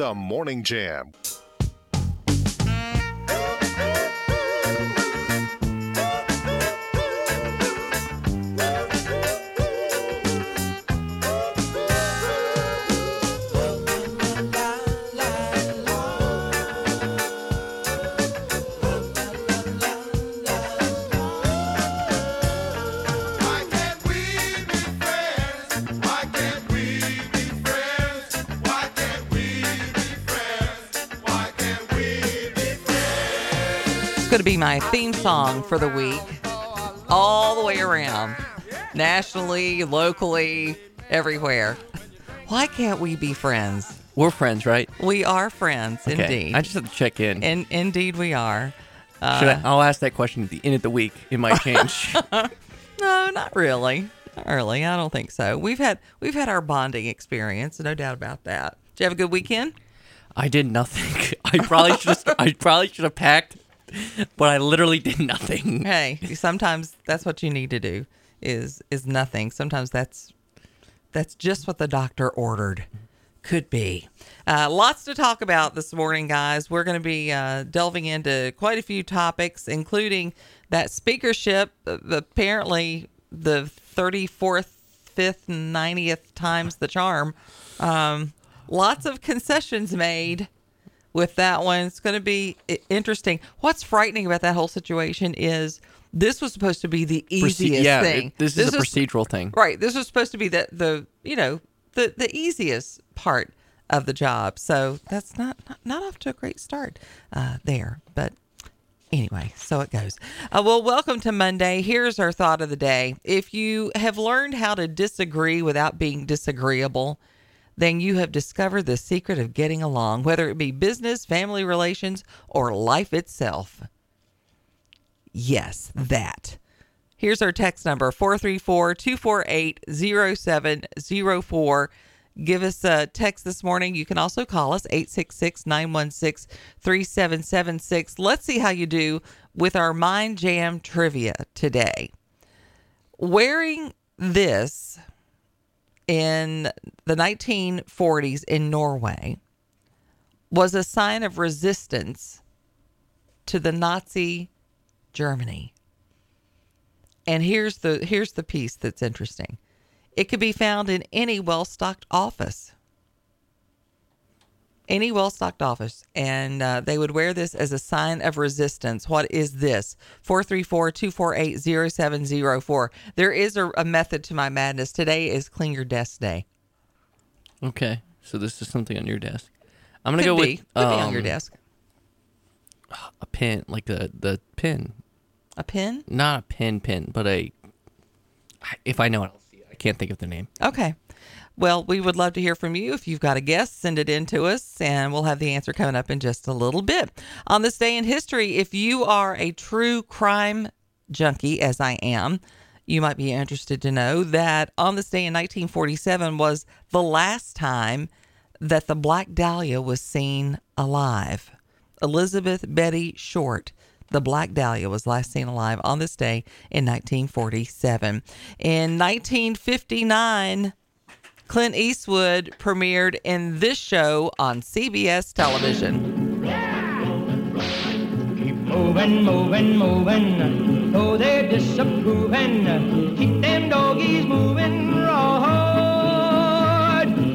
the Morning Jam. My theme song for the week, all the way around, nationally, locally, everywhere. Why can't we be friends? We're friends, right? We are friends, Okay. indeed. I just have to check in. In, indeed, we are. Uh, Should I, I'll ask that question at the end of the week. It might change. No, not really. Not really. I don't think so. We've had we've had our bonding experience, no doubt about that. Did you have a good weekend? I did nothing. I probably should. I probably should have packed, but I literally did nothing. Hey, sometimes that's what you need to do. Is is nothing. Sometimes that's that's just what the doctor ordered. Could be. Uh, lots to talk about this morning, guys. We're going to be uh, delving into quite a few topics, including that speakership. Uh, apparently, the 34th, 5th, 90th times the charm. Um, lots of concessions made with that one. It's going to be interesting. What's frightening about that whole situation is this was supposed to be the Proce- easiest yeah, thing. it- this, is a was- procedural thing. Right. This was supposed to be the the you know the the easiest part of the job. So that's not not, not off to a great start uh, there. But anyway, so it goes. Uh, well, welcome to Monday. Here's our thought of the day. If you have learned how to disagree without being disagreeable, then you have discovered the secret of getting along, whether it be business, family relations, or life itself. Yes, that. Here's our text number 434 248 0704. Give us a text this morning. You can also call us 866 916 3776. Let's see how you do with our Mind Jam trivia today. Wearing this in the 1940s in Norway was a sign of resistance to the Nazi Germany. And here's the here's the piece that's interesting. It could be found in any well-stocked office. Any well-stocked office, and uh, they would wear this as a sign of resistance. What is this? 434-248-0704. There is a, a method to my madness. Today is Clean Your Desk Day. Okay, so this is something on your desk. I'm gonna go be. with Could be on your um, desk. a pin, like the the pin, A pin? not a pin pin, but a. If I know it, I'll see it. I can't think of the name. Okay. Well, we would love to hear from you. If you've got a guess, send it in to us, and we'll have the answer coming up in just a little bit. On this day in history, if you are a true crime junkie, as I am, you might be interested to know that on this day in 1947 was the last time that the Black Dahlia was seen alive. Elizabeth Betty Short. The Black Dahlia was last seen alive on this day in 1947. In 1959, Clint Eastwood premiered in this show on CBS television. Keep moving, moving, moving. Though they're disapproving, keep them doggies moving.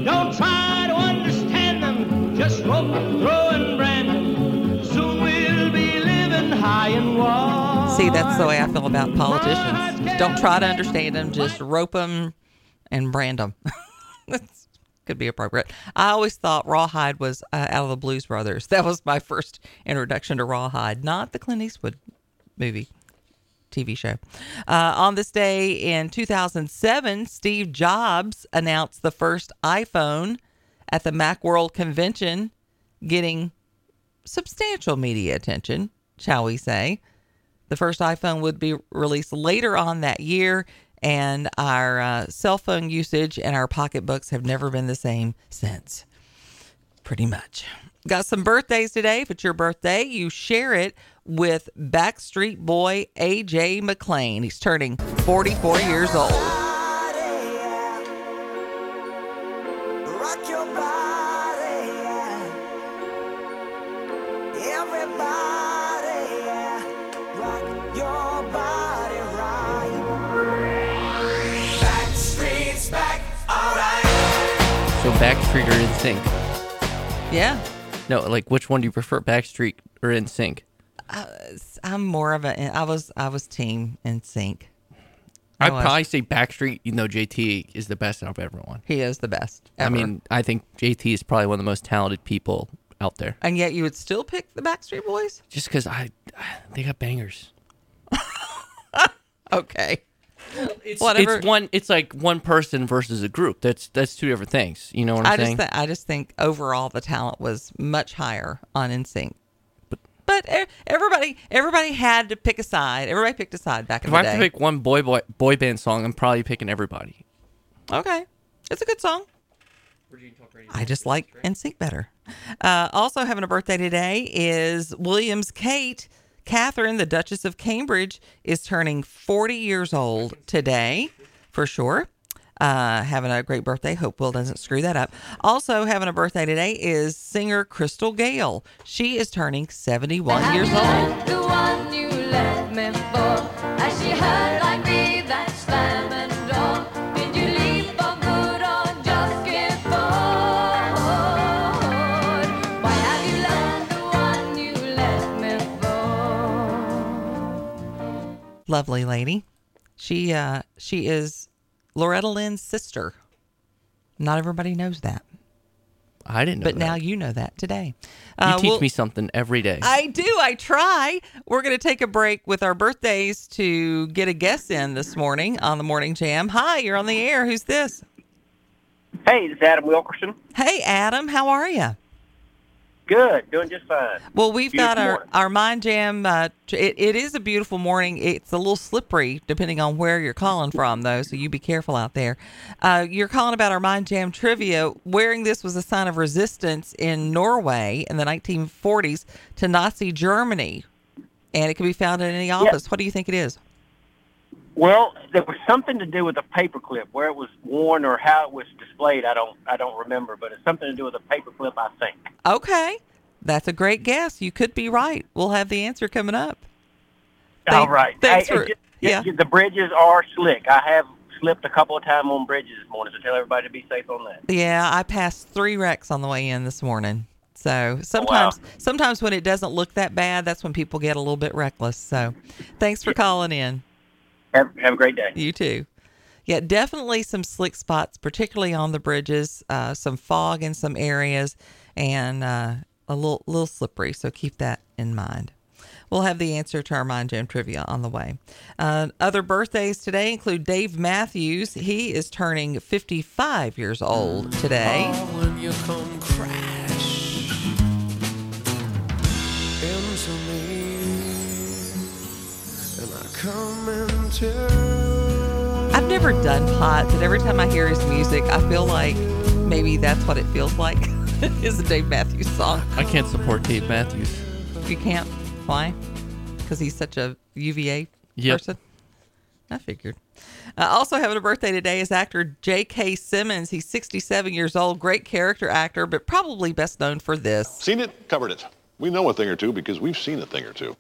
Don't try to understand them, just rope, throw, and brand them. Soon we'll be living high and wide. See, that's the way I feel about politicians. Don't try to understand them, just rope them and brand them. Could be appropriate. I always thought Rawhide was uh, out of the Blues Brothers. That was my first introduction to Rawhide, not the Clint Eastwood movie. TV show. Uh, on this day in 2007, Steve Jobs announced the first iPhone at the Macworld convention, getting substantial media attention, shall we say. The first iPhone would be released later on that year, and our uh, cell phone usage and our pocketbooks have never been the same since. Pretty much. Got some birthdays today. If it's your birthday, you share it with Backstreet Boy AJ McLean. He's turning 44 years old. Backstreet or NSYNC? Yeah. No, like which one do you prefer, Backstreet or NSYNC? Uh, I'm more of a. I was. I was team NSYNC. I'd was. probably say Backstreet, even though JT is the best out of everyone. He is the best. I mean, I think JT is probably one of the most talented people out there. and yet you would still pick the Backstreet Boys. Just because I, they got bangers. Okay. It's, Whatever. it's one. It's like one person versus a group. That's that's two different things. You know what I'm I just. saying? Th- I just think overall the talent was much higher on NSYNC. But but everybody everybody had to pick a side. Everybody picked a side back in the day. if I have to pick one boy boy boy band song, I'm probably picking everybody. Okay. It's a good song. I just like NSYNC better. Uh, also having a birthday today is Williams Kate. Catherine, the Duchess of Cambridge, is turning 40 years old today, for sure. Uh, having a great birthday. Hope Will doesn't screw that up. Also having a birthday today is singer Crystal Gayle. She is turning 71 years old. Lovely lady. She uh, she is Loretta Lynn's sister. Not everybody knows that. I didn't know. But that. now you know that today. you Uh, teach we'll- me something every day. I do. I try. We're going to take a break with our birthdays to get a guest in this morning on the Morning Jam. Hi, you're on the air. Who's this? Hey, this is Adam Wilkerson. Hey, Adam. How are you? Good, doing just fine. Well, we've got our, morning. our Mind Jam. Uh, it, it is a beautiful morning. It's a little slippery depending on where you're calling from, though, so you be careful out there. Uh, you're calling about our Mind Jam trivia. Wearing this was a sign of resistance in Norway in the 1940s to Nazi Germany, and it can be found in any office. What do you think it is? Well, there was something to do with a paperclip, where it was worn or how it was displayed. I don't, I don't remember, but it's something to do with a paperclip, I think. Okay. That's a great guess. You could be right. We'll have the answer coming up. All Thank- right. thanks for- just- yeah. the bridges are slick. I have slipped a couple of times on bridges this morning, so tell everybody to be safe on that. Yeah, I passed three wrecks on the way in this morning. Oh, So sometimes, sometimes when it doesn't look that bad, that's when people get a little bit reckless. So, thanks for calling in. Have, have a great day. You too. Yeah, definitely some slick spots, particularly on the bridges. Uh, some fog in some areas, and uh, a little little slippery. So keep that in mind. We'll have the answer to our Mind Jam trivia on the way. Uh, other birthdays today include Dave Matthews. He is turning 55 years old today. When you come crash into me, and I come into. I've never done pot, but every time I hear his music, I feel like maybe that's what it feels like. is a Dave Matthews song. I can't support Dave Matthews. You can't. Why? Because he's such a UVA Yep. person. I figured. Uh, also having a birthday today is actor J.K. Simmons. He's 67 years old. Great character actor, but probably best known for this. Seen it, covered it. We know a thing or two because we've seen a thing or two.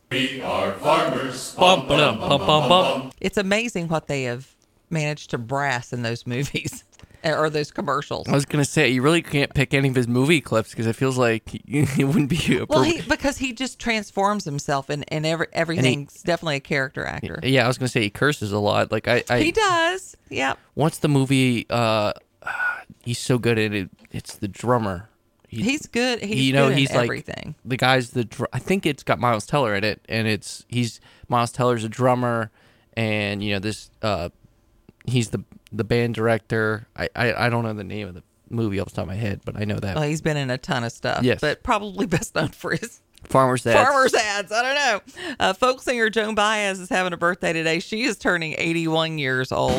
Bum, ba-dum, bum, bum, bum. It's amazing what they have managed to brass in those movies or those commercials. I was gonna say you really can't pick any of his movie clips because it feels like it wouldn't be. A Well, he because he just transforms himself, and and every everything's definitely a character actor. yeah, I was gonna say he curses a lot. Like I, I He does. Yep. Once the movie? Uh, he's so good at it. It's the drummer. He- He's good. He's you know, good in he's like everything. the guy's the. Dr- I think it's got Miles Teller in it, and it's he's Miles Teller's a drummer, and you know this. Uh, he's the the band director. I, I I don't know the name of the movie off the top of my head, but I know that Well, he's been in a ton of stuff. Yes. But probably best known for his Farmer's ads. farmers ads. I don't know. Uh, folk singer Joan Baez is having a birthday today. She is turning 81 years old.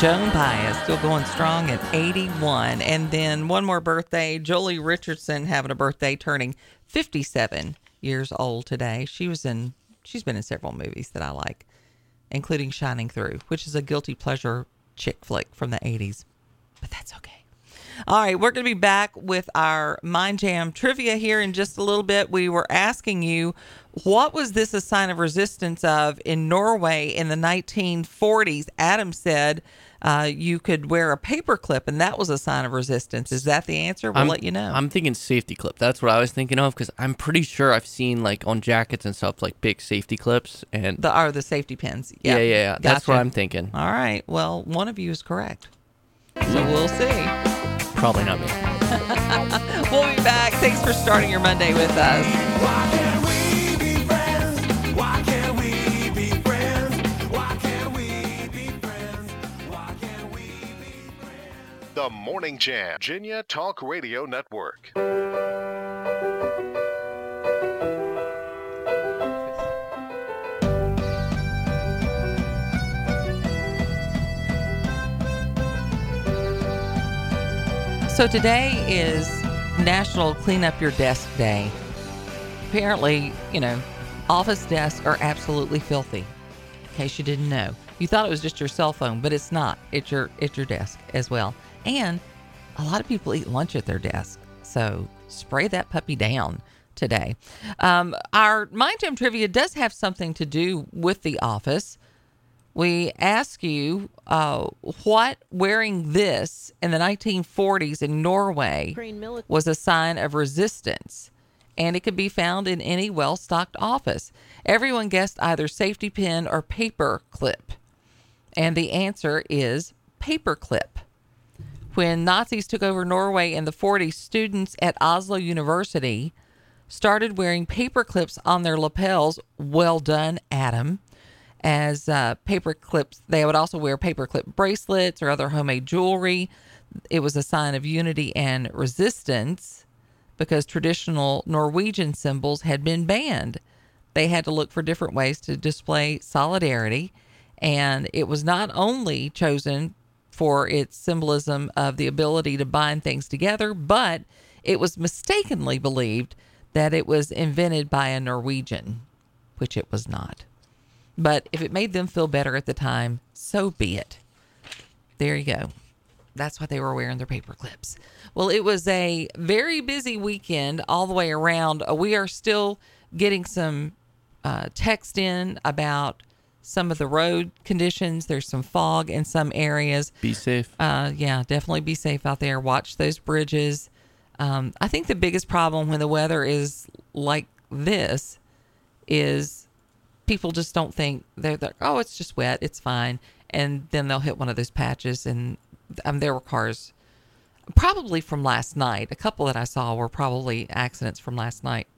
Joan Baez still going strong at 81. And then one more birthday, Joely Richardson having a birthday, turning 57 years old today. She was in, she's been in several movies that I like, including Shining Through, which is a guilty pleasure chick flick from the 80s. But that's okay. All right, we're going to be back with our Mind Jam trivia here in just a little bit. We were asking you, what was this a sign of resistance of in Norway in the 1940s? Adam said uh, you could wear a paper clip, and that was a sign of resistance. Is that the answer? We'll I'm, let you know. I'm thinking safety clip. That's what I was thinking of because I'm pretty sure I've seen like on jackets and stuff like big safety clips and the are the safety pins. yeah, yeah, yeah. That's what I'm thinking. All right. Well, one of you is correct. So we'll see. Probably not me. We'll be back. Thanks for starting your Monday with us. The Morning Jam, Virginia Talk Radio Network. So today is National Clean Up Your Desk Day. Apparently, you know, office desks are absolutely filthy. In case you didn't know, you thought it was just your cell phone, but it's not. It's your it's your desk as well. And a lot of people eat lunch at their desk, so spray that puppy down today. Um, our Mind Jam trivia does have something to do with the office we ask you uh, what wearing this in the 1940s in Norway was a sign of resistance, and it could be found in any well stocked office. Everyone guessed either safety pin or paper clip, and the answer is paper clip. When Nazis took over Norway in the 40s, students at Oslo University started wearing paper clips on their lapels. Well done, Adam as uh, paper clips. They would also wear paper clip bracelets or other homemade jewelry. It was a sign of unity and resistance because traditional Norwegian symbols had been banned. They had to look for different ways to display solidarity. And it was not only chosen for its symbolism of the ability to bind things together, but it was mistakenly believed that it was invented by a Norwegian, which it was not. But if it made them feel better at the time, so be it. There you go. That's why they were wearing their paper clips. Well, it was a very busy weekend all the way around. Uh, We are still getting some uh, text in about some of the road conditions. There's some fog in some areas. Be safe. Uh, yeah, definitely be safe out there. Watch those bridges. Um, I think the biggest problem when the weather is like this is people just don't think they're like, oh, it's just wet, it's fine, and then they'll hit one of those patches, and um, there were cars, probably from last night. A couple that I saw were probably accidents from last night,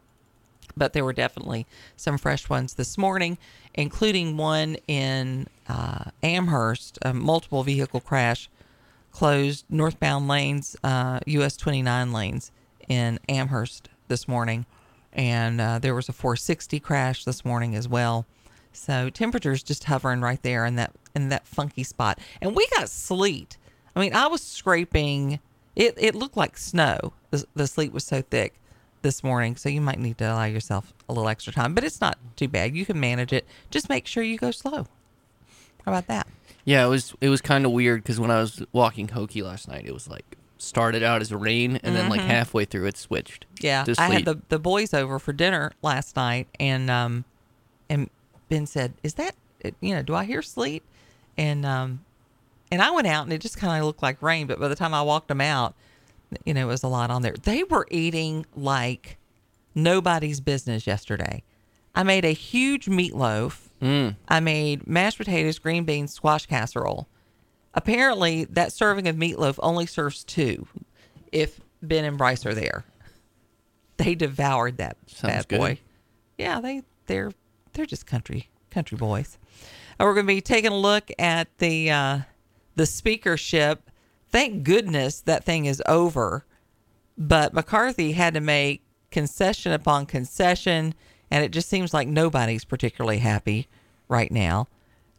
but there were definitely some fresh ones this morning, including one in uh, Amherst, a multiple vehicle crash, closed northbound lanes, uh, US 29 lanes in Amherst this morning and uh, there was a 460 crash this morning as well. So temperatures just hovering right there in that in that funky spot. And we got sleet. I mean, I was scraping. It it looked like snow. The, the sleet was so thick this morning. So you might need to allow yourself a little extra time, but it's not too bad. You can manage it. Just make sure you go slow. How about that? Yeah, it was it was kind of weird because when I was walking Hokey last night, it was like started out as rain and then like halfway through it switched. Mm-hmm. Yeah, I had the the boys over for dinner last night, and um, and Ben said, "Is that you know? Do I hear sleet?" And um, and I went out, and it just kind of looked like rain. But by the time I walked them out, you know, it was a lot on there. They were eating like nobody's business yesterday. I made a huge meatloaf. Mm. I made mashed potatoes, green beans, squash casserole. Apparently, that serving of meatloaf only serves two if Ben and Bryce are there. They devoured that Sounds bad good. boy. Yeah, they they're they're just country country boys. And we're going to be taking a look at the uh, the speakership. Thank goodness that thing is over. But McCarthy had to make concession upon concession, and it just seems like nobody's particularly happy right now.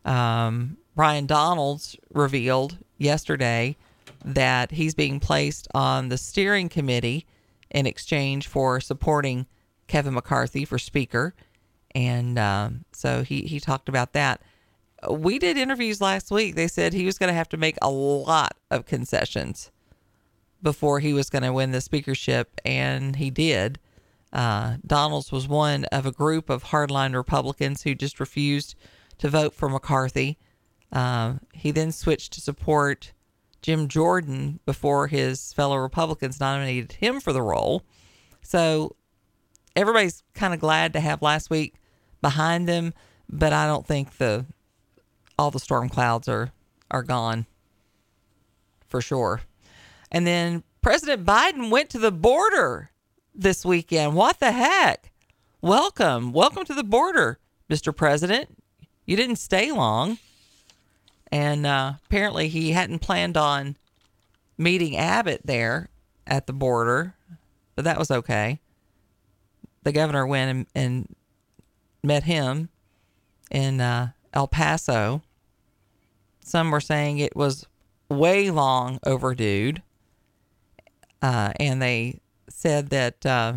Um, Byron Donalds revealed yesterday that he's being placed on the steering committee in exchange for supporting Kevin McCarthy for Speaker. And um, so he, he talked about that. We did interviews last week. They said he was going to have to make a lot of concessions before he was going to win the speakership, and he did. Uh, Donalds was one of a group of hardline Republicans who just refused to vote for McCarthy. Uh, he then switched to support Jim Jordan before his fellow Republicans nominated him for the role. So everybody's kind of glad to have last week behind them, but I don't think the all the storm clouds are are gone for sure. And then President Biden went to the border this weekend. What the heck? Welcome. Welcome to the border, Mr. President. You didn't stay long. And uh, apparently he hadn't planned on meeting Abbott there at the border, but that was okay. The governor went and, and met him in uh, El Paso. Some were saying it was way long overdue. Uh, and they said that uh,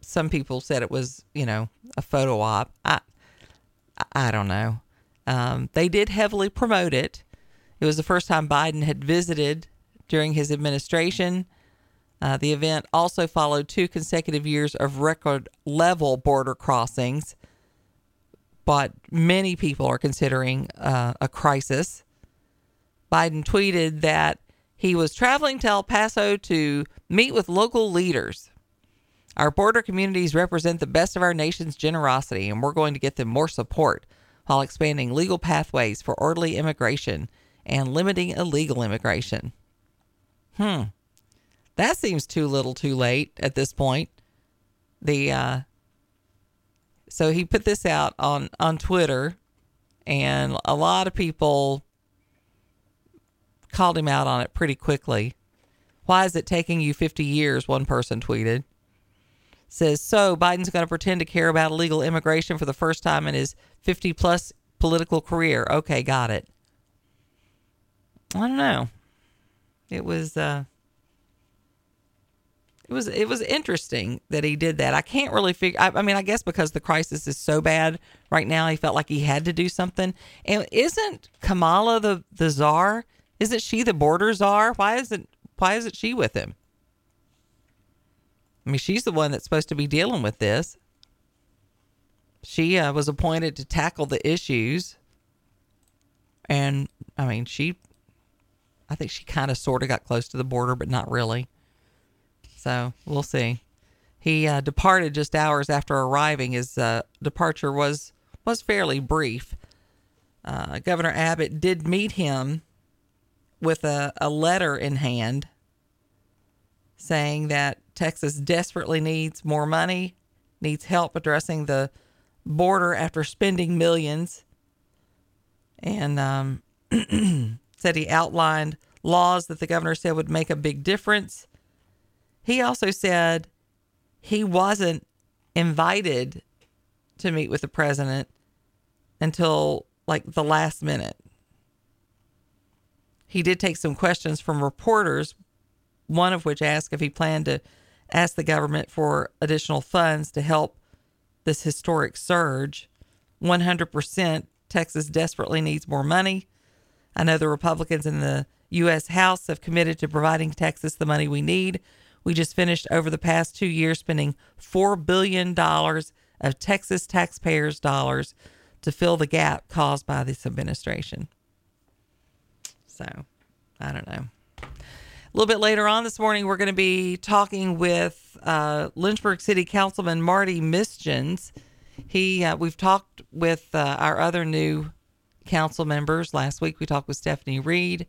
some people said it was, you know, a photo op. I, I don't know. Um, they did heavily promote it. It was the first time Biden had visited during his administration. Uh, the event also followed two consecutive years of record level border crossings, but many people are considering uh, a crisis. Biden tweeted that he was traveling to El Paso to meet with local leaders. Our border communities represent the best of our nation's generosity, and we're going to get them more support while expanding legal pathways for orderly immigration and limiting illegal immigration. Hmm. That seems too little too late at this point. The uh so he put this out on on Twitter and a lot of people called him out on it pretty quickly. Why is it taking you 50 years? One person tweeted. Says, so Biden's going to pretend to care about illegal immigration for the first time in his 50 plus political career. Okay, got it. I don't know. It was, uh, it was it was interesting that he did that. I can't really figure. I, I mean, I guess because the crisis is so bad right now, he felt like he had to do something. And isn't Kamala the the czar? Isn't she the border czar? Why isn't why isn't she with him? I mean, she's the one that's supposed to be dealing with this. She uh, was appointed to tackle the issues, and I mean, she. I think she kind of sort of got close to the border, but not really. So we'll see. He uh, departed just hours after arriving. His uh, departure was was fairly brief. Uh, Governor Abbott did meet him with a, a letter in hand saying that Texas desperately needs more money, needs help addressing the border after spending millions, and um, said he outlined laws that the governor said would make a big difference. He also said he wasn't invited to meet with the president until like the last minute. He did take some questions from reporters, one of which asked if he planned to ask the government for additional funds to help this historic surge. 100% Texas desperately needs more money. I know the Republicans in the U.S. House have committed to providing Texas the money we need. We just finished over the past two years spending $4 billion of Texas taxpayers' dollars to fill the gap caused by this administration. So, I don't know. A little bit later on this morning, we're going to be talking with uh, Lynchburg City Councilman Marty Misjuns. He, uh, we've talked with uh, our other new council members. Last week, we talked with Stephanie Reed.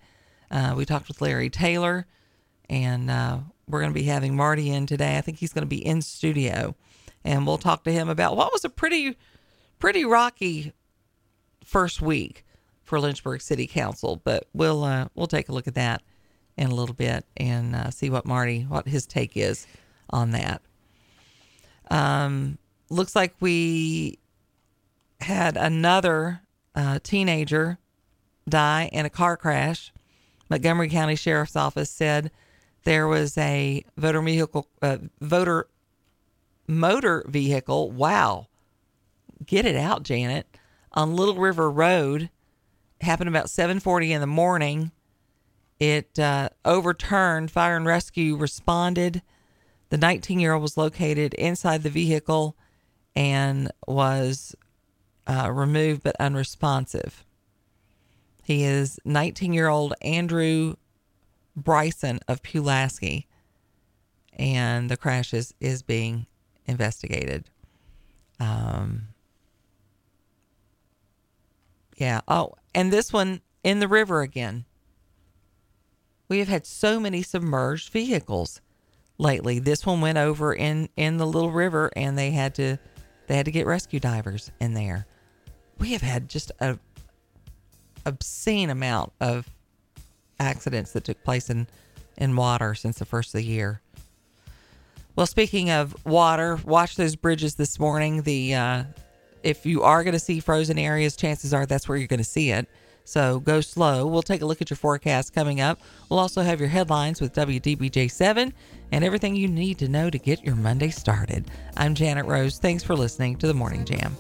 Uh, we talked with Larry Taylor, and uh, we're going to be having Marty in today. I think he's going to be in studio, and we'll talk to him about what was a pretty, pretty rocky first week for Lynchburg City Council. But we'll uh, we'll take a look at that in a little bit and uh, see what Marty what his take is on that. Um, looks like we had another uh, teenager die in a car crash. Montgomery County Sheriff's Office said there was a voter vehicle, uh, voter motor vehicle. Wow, get it out, Janet. On Little River Road, happened about 7:40 in the morning. It uh, overturned. Fire and rescue responded. The 19-year-old was located inside the vehicle and was uh, removed but unresponsive. He is 19-year-old Andrew Bryson of Pulaski, and the crash is, is being investigated. Um, yeah. Oh, and this one in the river again. We have had so many submerged vehicles lately. This one went over in in the little river, and they had to they had to get rescue divers in there. We have had just a obscene amount of accidents that took place in in water since the first of the year. Well, speaking of water, watch those bridges this morning. The uh, if you are going to see frozen areas, chances are that's where you're going to see it. So go slow. We'll take a look at your forecast coming up. We'll also have your headlines with WDBJ7 and everything you need to know to get your Monday started. I'm Janet Rose. Thanks for listening to the Morning Jam.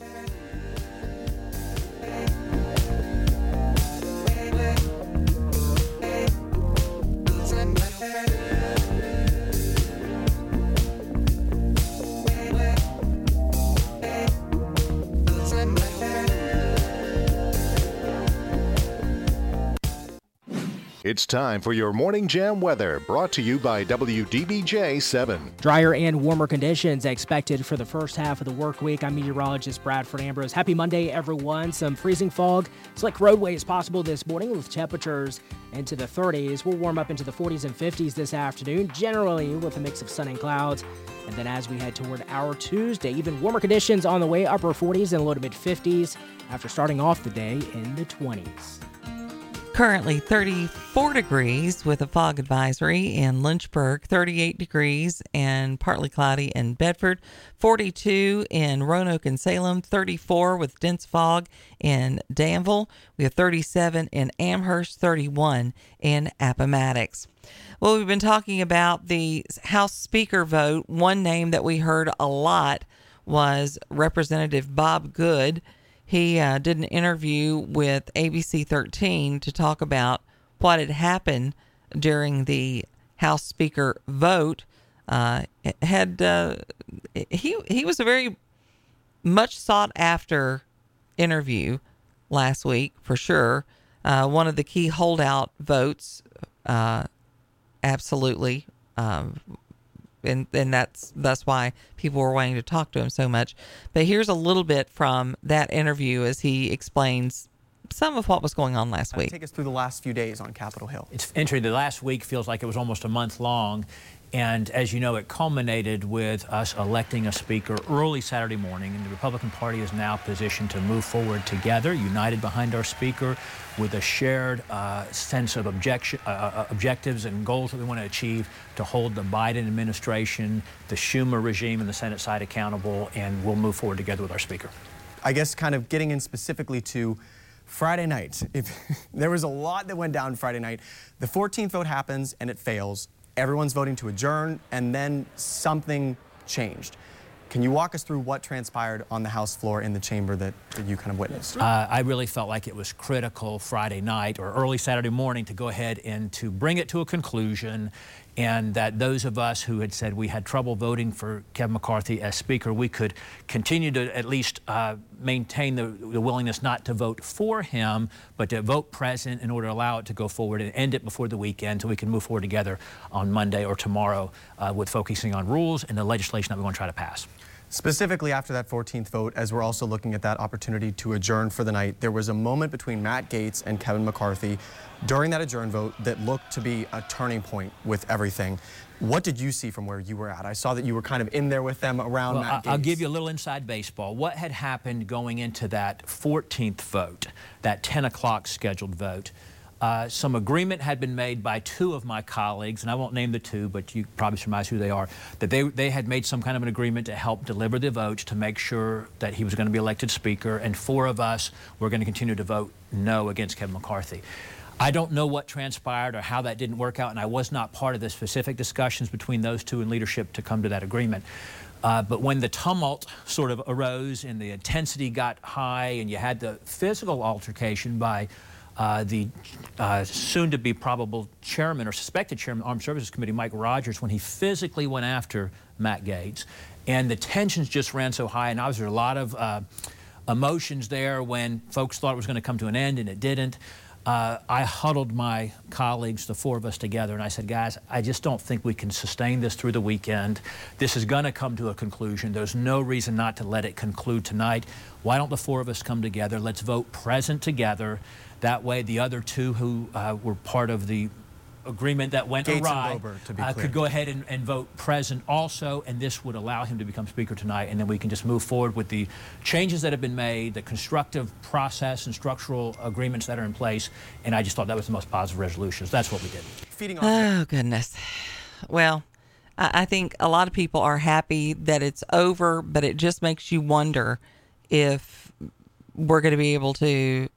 It's time for your Morning Jam weather, brought to you by WDBJ 7. Drier and warmer conditions expected for the first half of the work week. I'm meteorologist Bradford Ambrose. Happy Monday, everyone. Some freezing fog, slick roadways possible this morning with temperatures into the 30s. We'll warm up into the 40s and 50s this afternoon, generally with a mix of sun and clouds. And then as we head toward our Tuesday, even warmer conditions on the way, upper 40s and low to mid 50s after starting off the day in the 20s. Currently 34 degrees with a fog advisory in Lynchburg, 38 degrees and partly cloudy in Bedford, 42 in Roanoke and Salem, 34 with dense fog in Danville. We have 37 in Amherst, 31 in Appomattox. Well, we've been talking about the House Speaker vote. One name that we heard a lot was Representative Bob Good. He uh, did an interview with ABC 13 to talk about what had happened during the House Speaker vote. Uh, had uh, he he was a very much sought after interview last week for sure. Uh, one of the key holdout votes, uh, absolutely, um, and and that's that's why people were wanting to talk to him so much. But here's a little bit from that interview as he explains some of what was going on last uh, week. Take us through the last few days on Capitol Hill. It's interesting. The last week feels like it was almost a month long. And as you know, it culminated with us electing a speaker early Saturday morning. And the Republican Party is now positioned to move forward together, united behind our speaker, with a shared uh, sense of objection, uh, uh, objectives and goals that we want to achieve to hold the Biden administration, the Schumer regime, and the Senate side accountable. And we'll move forward together with our speaker. I guess kind of getting in specifically to Friday night. If there was a lot that went down Friday night, the 14th vote happens and it fails. Everyone's voting to adjourn, and then something changed. Can you walk us through what transpired on the House floor in the chamber that, that you kind of witnessed? Uh, I really felt like it was critical Friday night or early Saturday morning to go ahead and to bring it to a conclusion, and that those of us who had said we had trouble voting for Kevin McCarthy as Speaker, we could continue to at least uh, maintain the, the willingness not to vote for him, but to vote present in order to allow it to go forward and end it before the weekend so we can move forward together on Monday or tomorrow uh, with focusing on rules and the legislation that we're going to try to pass. Specifically after that 14th vote, as we're also looking at that opportunity to adjourn for the night, there was a moment between Matt Gaetz and Kevin McCarthy during that adjourn vote that looked to be a turning point with everything. What did you see from where you were at? I saw that you were kind of in there with them around Well, Matt Gaetz. I'll give you a little inside baseball. What had happened going into that 14th vote, that 10 o'clock scheduled vote? Uh, some agreement had been made by two of my colleagues, and I won't name the two, but you probably surmise who they are, that they, they had made some kind of an agreement to help deliver the votes to make sure that he was going to be elected Speaker, and four of us were going to continue to vote no against Kevin McCarthy. I don't know what transpired or how that didn't work out, and I was not part of the specific discussions between those two in leadership to come to that agreement. Uh, but when the tumult sort of arose and the intensity got high, and you had the physical altercation by uh, the uh, soon to be probable chairman or suspected chairman of the Armed Services Committee, Mike Rogers, when he physically went after Matt Gaetz. And the tensions just ran so high, and obviously a lot of uh, emotions there when folks thought it was going to come to an end and it didn't. Uh, I huddled my colleagues, the four of us together, and I said, guys, I just don't think we can sustain this through the weekend. This is going to come to a conclusion. There's no reason not to let it conclude tonight. Why don't the four of us come together? Let's vote present together. That way, the other two who uh, were part of the agreement that went Gaetz and awry Boebert, to be uh, could go ahead and, and vote present also, and this would allow him to become Speaker tonight, and then we can just move forward with the changes that have been made, the constructive process and structural agreements that are in place, and I just thought that was the most positive resolution. So that's what we did. Feeding Oh goodness. Well, I, I think a lot of people are happy that it's over, but it just makes you wonder if we're going to be able to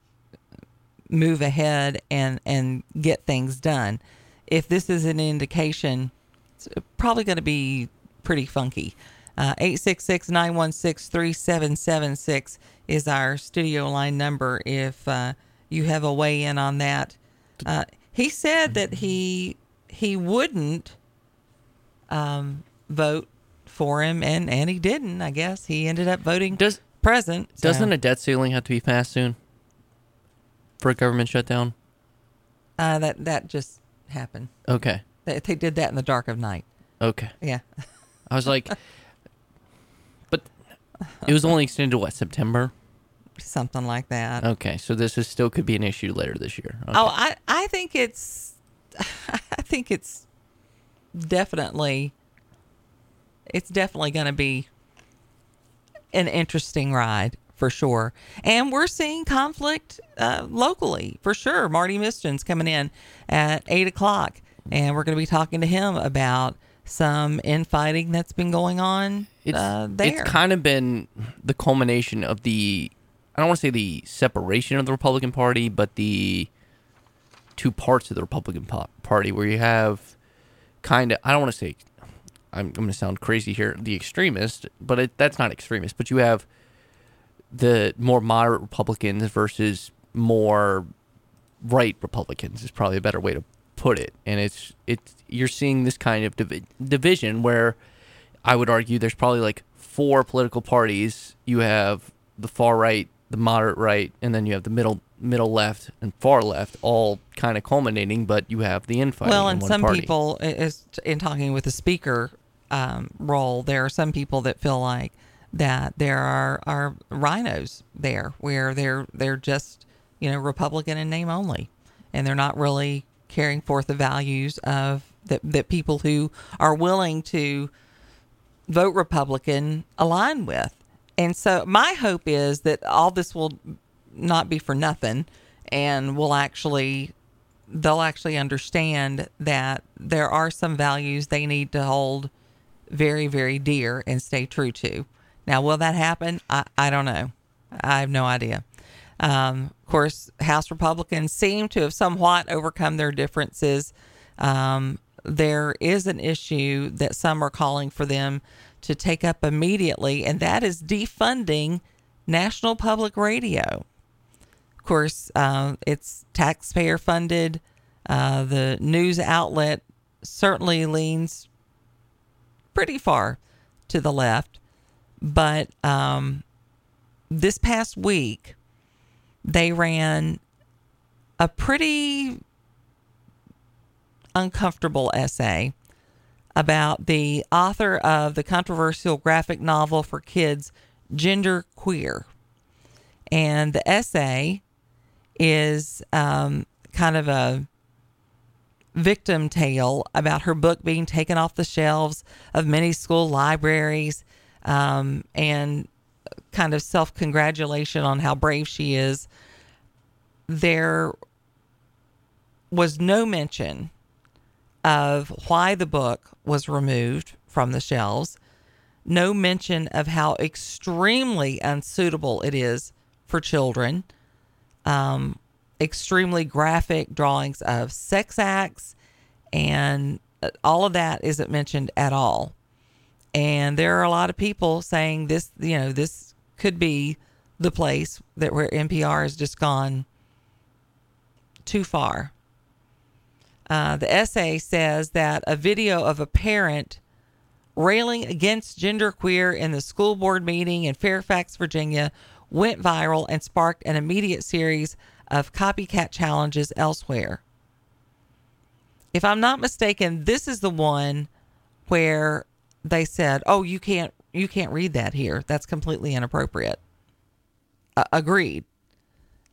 move ahead and and get things done. If this is an indication, it's probably going to be pretty funky. Uh, 866-916-3776 is our studio line number if uh, you have a weigh in on that. Uh, he said that he he wouldn't um, vote for him, and, and he didn't. I guess he ended up voting Does present. doesn't a debt ceiling have to be passed soon for a government shutdown? uh, that that just happened? Okay. They, they did that in the dark of night. Okay. Yeah. I was like, but it was only extended to what September? Something like that. Okay, so this is still could be an issue later this year. Okay. Oh, I I think it's I think it's definitely it's definitely going to be an interesting ride for sure. And we're seeing conflict uh, locally for sure. Marty Misjuns's coming in at eight o'clock, and we're going to be talking to him about some infighting that's been going on it's, uh, there. it's kind of been the culmination of the I don't want to say the separation of the Republican Party, but the two parts of the Republican Party where you have kind of I don't want to say I'm, I'm going to sound crazy here, the extremist, but it, that's not extremist, but you have the more moderate Republicans versus more right Republicans is probably a better way to put it. And it's it's you're seeing this kind of divi- division where I would argue there's probably like four political parties. You have the far right, the moderate right, and then you have the middle middle left and far left, all kind of culminating. But you have the infighting. Well, in and one some party. people, is in talking with the speaker um, role, there are some people that feel like that there are are RINOs there, where they're they're just you know Republican in name only, and they're not really carrying forth the values of that that people who are willing to vote Republican align with. And so my hope is that all this will not be for nothing and will actually they'll actually understand that there are some values they need to hold very very dear and stay true to. Now will that happen? I, I don't know. I have no idea. Um, of course, House Republicans seem to have somewhat overcome their differences. Um, there is an issue that some are calling for them to take up immediately, and that is defunding National Public Radio. Of course, uh, it's taxpayer funded. Uh, the news outlet certainly leans pretty far to the left, but um, this past week they ran a pretty uncomfortable essay about the author of the controversial graphic novel for kids, Gender Queer. And the essay is um, kind of a victim tale about her book being taken off the shelves of many school libraries um, and kind of self congratulation on how brave she is. There was no mention of why the book was removed from the shelves, no mention of how extremely unsuitable it is for children, um, extremely graphic drawings of sex acts, and uh, all of that isn't mentioned at all. And there are a lot of people saying this, you know, this could be the place that where NPR has just gone too far. Uh, the essay says that a video of a parent railing against genderqueer in the school board meeting in Fairfax, Virginia, went viral and sparked an immediate series of copycat challenges elsewhere. If I'm not mistaken, this is the one where they said, "Oh, you can't you can't read that here. That's completely inappropriate." Uh, agreed.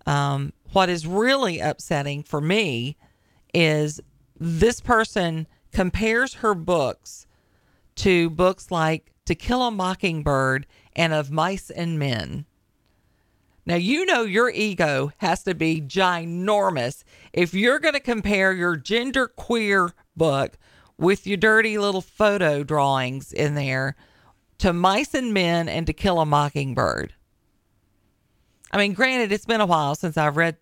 Um, what is really upsetting for me is this person compares her books to books like To Kill a Mockingbird and Of Mice and Men. Now, you know your ego has to be ginormous if you're going to compare your gender queer book with your dirty little photo drawings in there to Mice and Men and To Kill a Mockingbird. I mean, granted, it's been a while since I've read,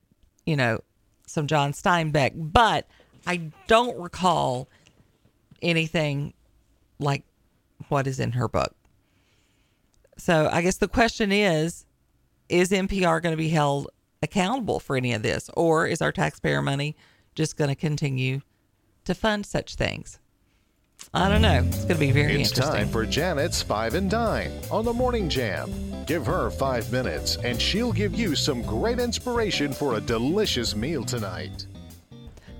you know, some John Steinbeck, but I don't recall anything like what is in her book. So I guess the question is is NPR going to be held accountable for any of this, or is our taxpayer money just going to continue to fund such things? I don't know. It's going to be very It's interesting. time for Janet's Five and Dine on the Morning Jam. Give her five minutes, and she'll give you some great inspiration for a delicious meal tonight.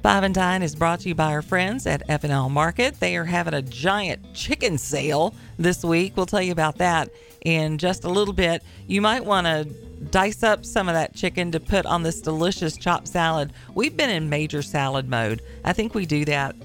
Five and Dine is brought to you by our friends at F&L Market. They are having a giant chicken sale this week. We'll tell you about that in just a little bit. You might want to dice up some of that chicken to put on this delicious chopped salad. We've been in major salad mode. I think we do that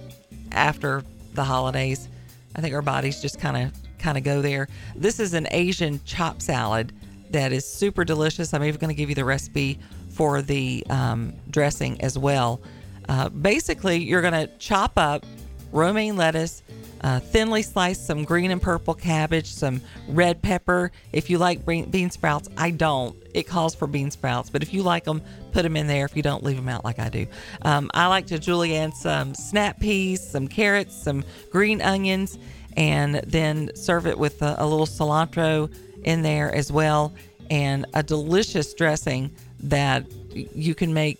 after the holidays. I think our bodies just kind of kind of go there. This is an Asian chop salad that is super delicious. I'm even going to give you the recipe for the um, dressing as well. Uh, basically, you're going to chop up romaine lettuce, uh, thinly slice some green and purple cabbage, some red pepper. If you like bean, bean sprouts, I don't. It calls for bean sprouts, but if you like them, put them in there. If you don't, leave them out like I do. Um, I like to julienne some snap peas, some carrots, some green onions, and then serve it with a, a little cilantro in there as well, and a delicious dressing that you can make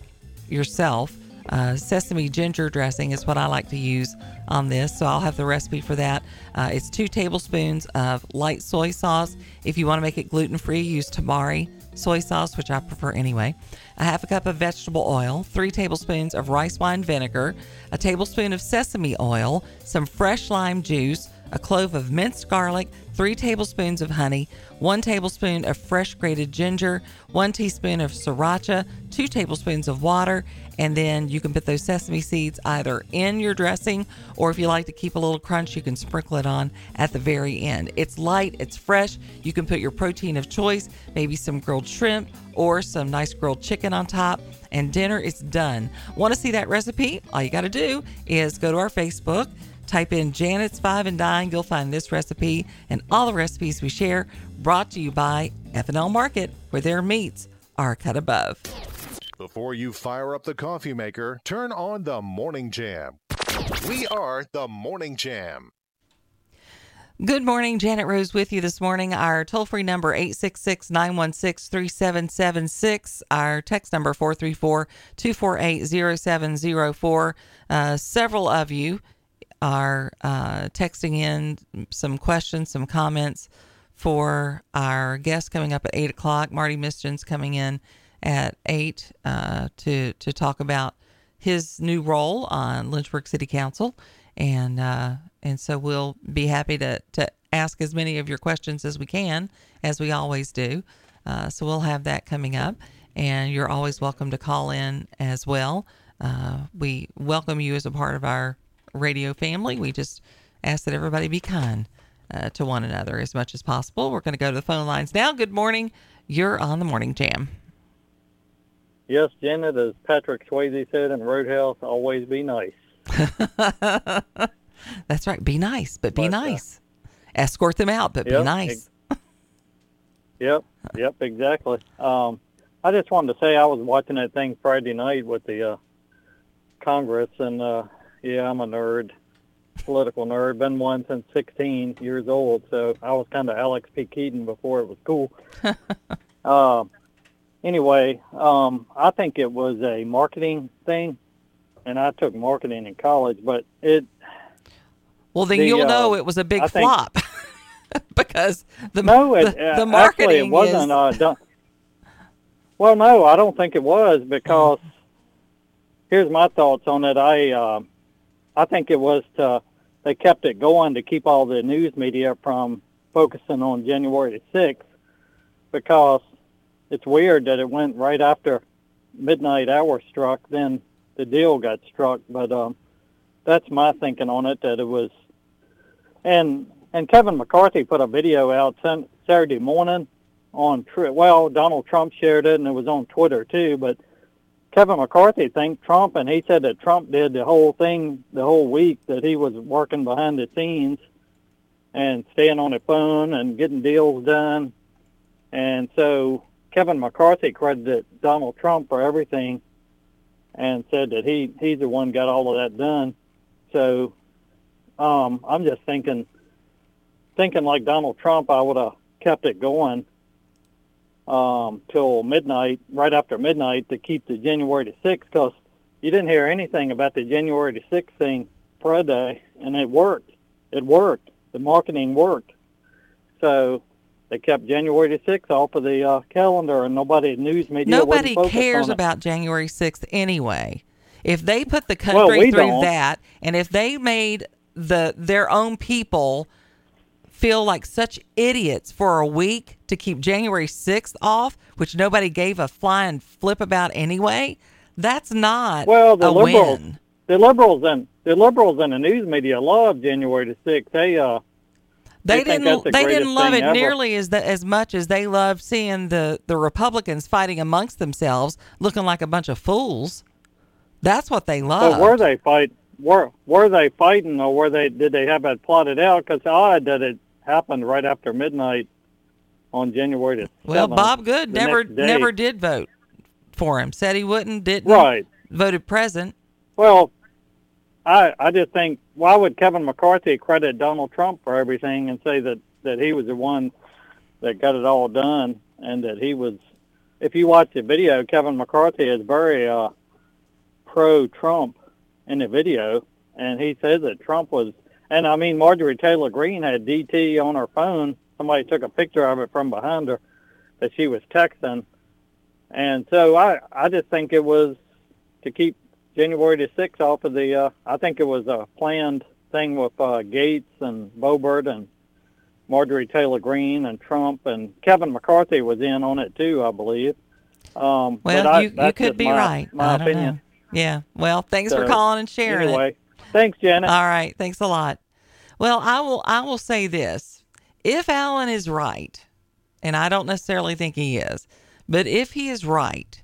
yourself. Uh, sesame ginger dressing is what I like to use on this, so I'll have the recipe for that. Uh, it's two tablespoons of light soy sauce. If you want to make it gluten free, use tamari soy sauce, which I prefer anyway. A half a cup of vegetable oil, three tablespoons of rice wine vinegar, a tablespoon of sesame oil, some fresh lime juice, a clove of minced garlic, three tablespoons of honey, one tablespoon of fresh grated ginger, one teaspoon of sriracha, two tablespoons of water, and then you can put those sesame seeds either in your dressing or if you like to keep a little crunch, you can sprinkle it on at the very end. It's light, it's fresh. You can put your protein of choice, maybe some grilled shrimp or some nice grilled chicken on top, and dinner is done. Want to see that recipe? All you got to do is go to our Facebook. Type in Janet's Five and Dine. You'll find this recipe and all the recipes we share brought to you by F&L Market, where their meats are cut above. Before you fire up the coffee maker, turn on the Morning Jam. We are the Morning Jam. Good morning. Janet Rose with you this morning. Our toll free number 866 916 3776. Our text number 434 248 0704. Uh, Several of you are uh, texting in some questions, some comments for our guest coming up at 8 o'clock. Marty Misjuns's coming in at 8 uh, to, to talk about his new role on Lynchburg City Council. And uh, and so we'll be happy to, to ask as many of your questions as we can, as we always do. Uh, so we'll have that coming up. And you're always welcome to call in as well. Uh, we welcome you as a part of our radio family. We just ask that everybody be kind uh, to one another as much as possible. We're going to go to the phone lines now. Good morning. You're on the Morning Jam. yes, Janet, as Patrick Swayze said in Roadhouse, always be nice. That's right. Be nice, but be But, uh, nice. Escort them out, but be Yep, nice. Yep, yep, exactly. Um, I just wanted to say I was watching that thing Friday night with the uh, Congress, and uh, yeah, I'm a nerd, political nerd. Been one since 16 years old, so I was kind of Alex P. Keaton before it was cool. uh, anyway, um, I think it was a marketing thing, and I took marketing in college, but it. Well, then the, you'll uh, know it was a big I think- flop because the no, it, the, uh, the marketing actually it wasn't is uh, done. Well, no, I don't think it was because here's my thoughts on it. I uh, I think it was to they kept it going to keep all the news media from focusing on January the sixth because it's weird that it went right after midnight hour struck. Then the deal got struck, but um, that's my thinking on it. That it was and and Kevin McCarthy put a video out Saturday morning on well Donald Trump shared it and it was on Twitter too, but Kevin McCarthy thanked Trump and he said that Trump did the whole thing the whole week that he was working behind the scenes and staying on the phone and getting deals done. And so Kevin McCarthy credited Donald Trump for everything and said that he he's the one got all of that done. So um, I'm just thinking, thinking like Donald Trump, I would have kept it going um, till midnight, right after midnight, to keep the January the sixth, because you didn't hear anything about the January the sixth thing Friday, and it worked. It worked. The marketing worked. So they kept January the sixth off of the uh, calendar, and nobody news media nobody cares about January 6th anyway. If they put the Well, country we through don't. that and if they made the their own people feel like such idiots for a week to keep January 6th off, which nobody gave a flying flip about anyway, that's not Well, the a liberals, win. the liberals, and the liberals and the news media love January the sixth. They uh, They, think didn't. the They didn't love it ever. nearly as the, as much as they loved seeing the the Republicans fighting amongst themselves, looking like a bunch of fools. That's what they loved. But were they fight? Were were they fighting, or were they? Did they have it plotted out? Because odd that it happened right after midnight on January the Well, Bob Good never never did vote for him. Said he wouldn't. Didn't. Right. Voted present. Well, I I just think why would Kevin McCarthy credit Donald Trump for everything and say that that he was the one that got it all done and that he was. If you watch the video, Kevin McCarthy is very uh, pro Trump in the video, and he says that Trump was. And I mean, Marjorie Taylor Greene had DT on her phone. Somebody took a picture of it from behind her that she was texting, and so I I just think it was to keep January the sixth off of the. Uh, I think it was a planned thing with uh, Gaetz and Boebert and Marjorie Taylor Greene and Trump and Kevin McCarthy was in on it too, I believe. Um, but Well, I, you you could be my, right. My I opinion. know. Yeah. Well, thanks for calling and sharing anyway, it. Thanks, Janet. All right. Thanks a lot. Well, I will. I will say this: if Alan is right, and I don't necessarily think he is, but if he is right,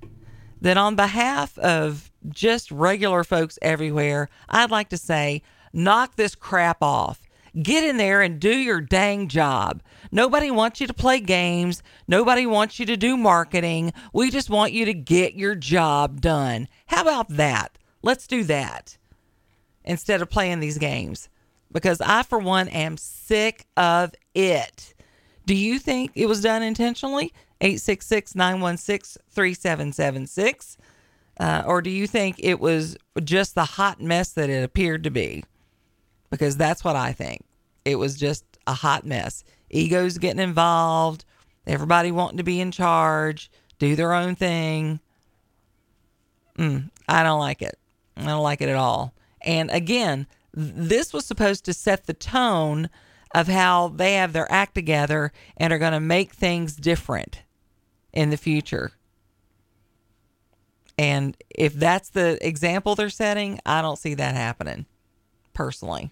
then on behalf of just regular folks everywhere, I'd like to say, knock this crap off. Get in there and do your dang job. Nobody wants you to play games. Nobody wants you to do marketing. We just want you to get your job done. How about that? Let's do that instead of playing these games because I, for one, am sick of it. Do you think it was done intentionally? 866 916 3776. Uh, or do you think it was just the hot mess that it appeared to be? Because that's what I think. It was just a hot mess. Egos getting involved, everybody wanting to be in charge, do their own thing. Mm, I don't like it. I don't like it at all. And again, this was supposed to set the tone of how they have their act together and are going to make things different in the future. And if that's the example they're setting, I don't see that happening personally.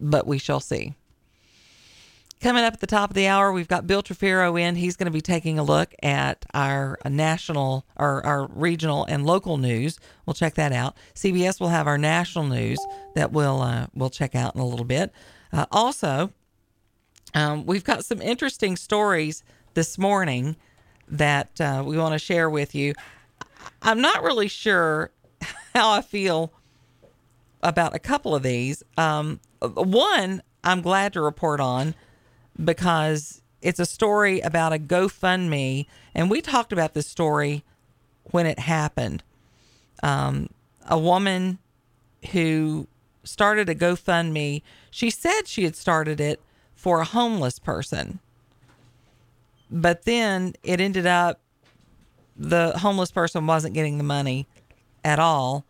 But we shall see. Coming up at the top of the hour, we've got Bill Trefiro in. He's going to be taking a look at our national or our regional and local news. We'll check that out. CBS will have our national news that we'll uh, we'll check out in a little bit. Uh, also, um, we've got some interesting stories this morning that uh, we want to share with you. I'm not really sure how I feel about a couple of these. Um, one, I'm glad to report on because it's a story about a GoFundMe, and we talked about this story when it happened. Um, a woman who started a GoFundMe, she said she had started it for a homeless person, but then it ended up the homeless person wasn't getting the money at all.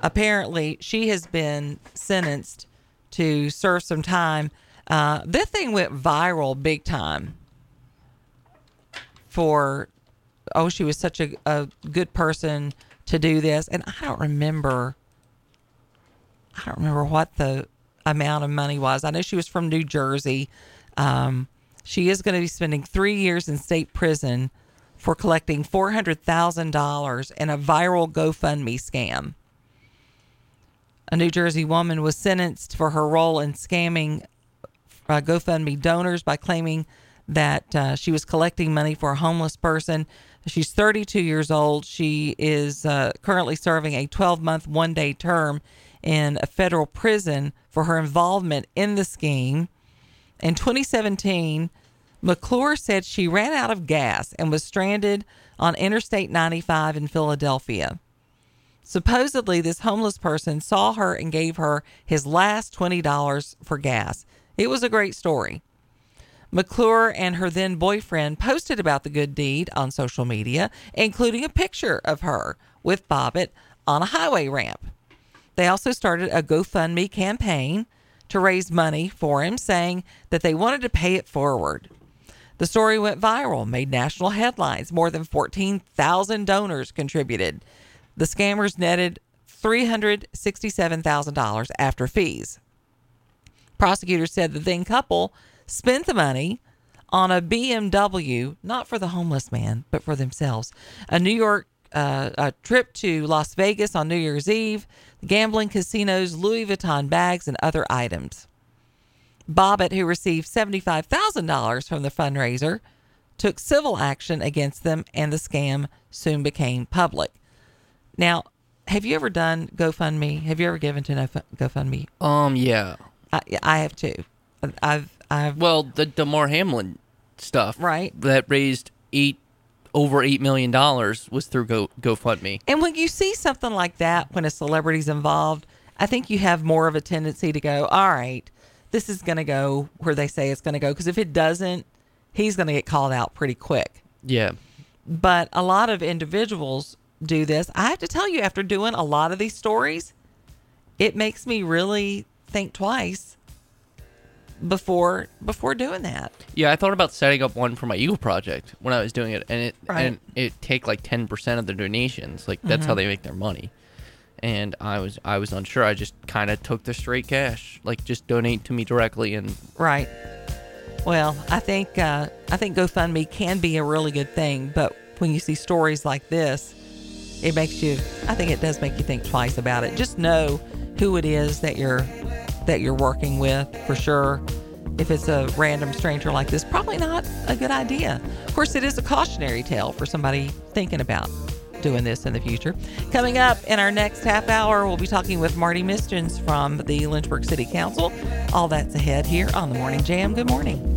Apparently, she has been sentenced to serve some time. Uh, this thing went viral big time for, oh, she was such a, a good person to do this. And I don't remember, I don't remember what the amount of money was. I know she was from New Jersey. Um, she is going to be spending three years in state prison for collecting $400,000 in a viral GoFundMe scam. A New Jersey woman was sentenced for her role in scamming GoFundMe donors by claiming that uh, she was collecting money for a homeless person. She's 32 years old. She is uh, currently serving a 12 month, one day term in a federal prison for her involvement in the scheme. In 2017, McClure said she ran out of gas and was stranded on Interstate 95 in Philadelphia. Supposedly, this homeless person saw her and gave her his last $20 for gas. It was a great story. McClure and her then boyfriend posted about the good deed on social media, including a picture of her with Bobbitt on a highway ramp. They also started a GoFundMe campaign to raise money for him, saying that they wanted to pay it forward. The story went viral, made national headlines. More than 14,000 donors contributed. The scammers netted $367,000 after fees. Prosecutors said the then couple spent the money on a BMW, not for the homeless man, but for themselves. A New York uh, a trip to Las Vegas on New Year's Eve, gambling casinos, Louis Vuitton bags, and other items. Bobbitt, who received $75,000 from the fundraiser, took civil action against them, and the scam soon became public. Now, have you ever done GoFundMe? Have you ever given to GoFundMe? Um, yeah. I, I have too. I've I've Well, the Damar Hamlin stuff, Right. That raised eight over eight million dollars was through Go GoFundMe. And when you see something like that, when a celebrity's involved, I think you have more of a tendency to go, all right, this is going to go where they say it's going to go. Because if it doesn't, he's going to get called out pretty quick. Yeah. But a lot of individuals do this. I have to tell you, after doing a lot of these stories, it makes me really think twice before before doing that. Yeah, I thought about setting up one for my Eagle project when I was doing it, and it Right. and it take like ten percent of the donations. Like that's how Mhm. they make their money. And I was I was unsure. I just kind of took the straight cash, like just donate to me directly, and Right. Well, I think uh, I think GoFundMe can be a really good thing, but when you see stories like this, it makes you. I think it does make you think twice about it. Just know who it is that you're that you're working with for sure. If it's a random stranger like this, probably not a good idea. Of course, it is a cautionary tale for somebody thinking about doing this in the future. Coming up in our next half hour, we'll be talking with Marty Misjuns from the Lynchburg City Council. All that's ahead here on the Morning Jam. Good morning.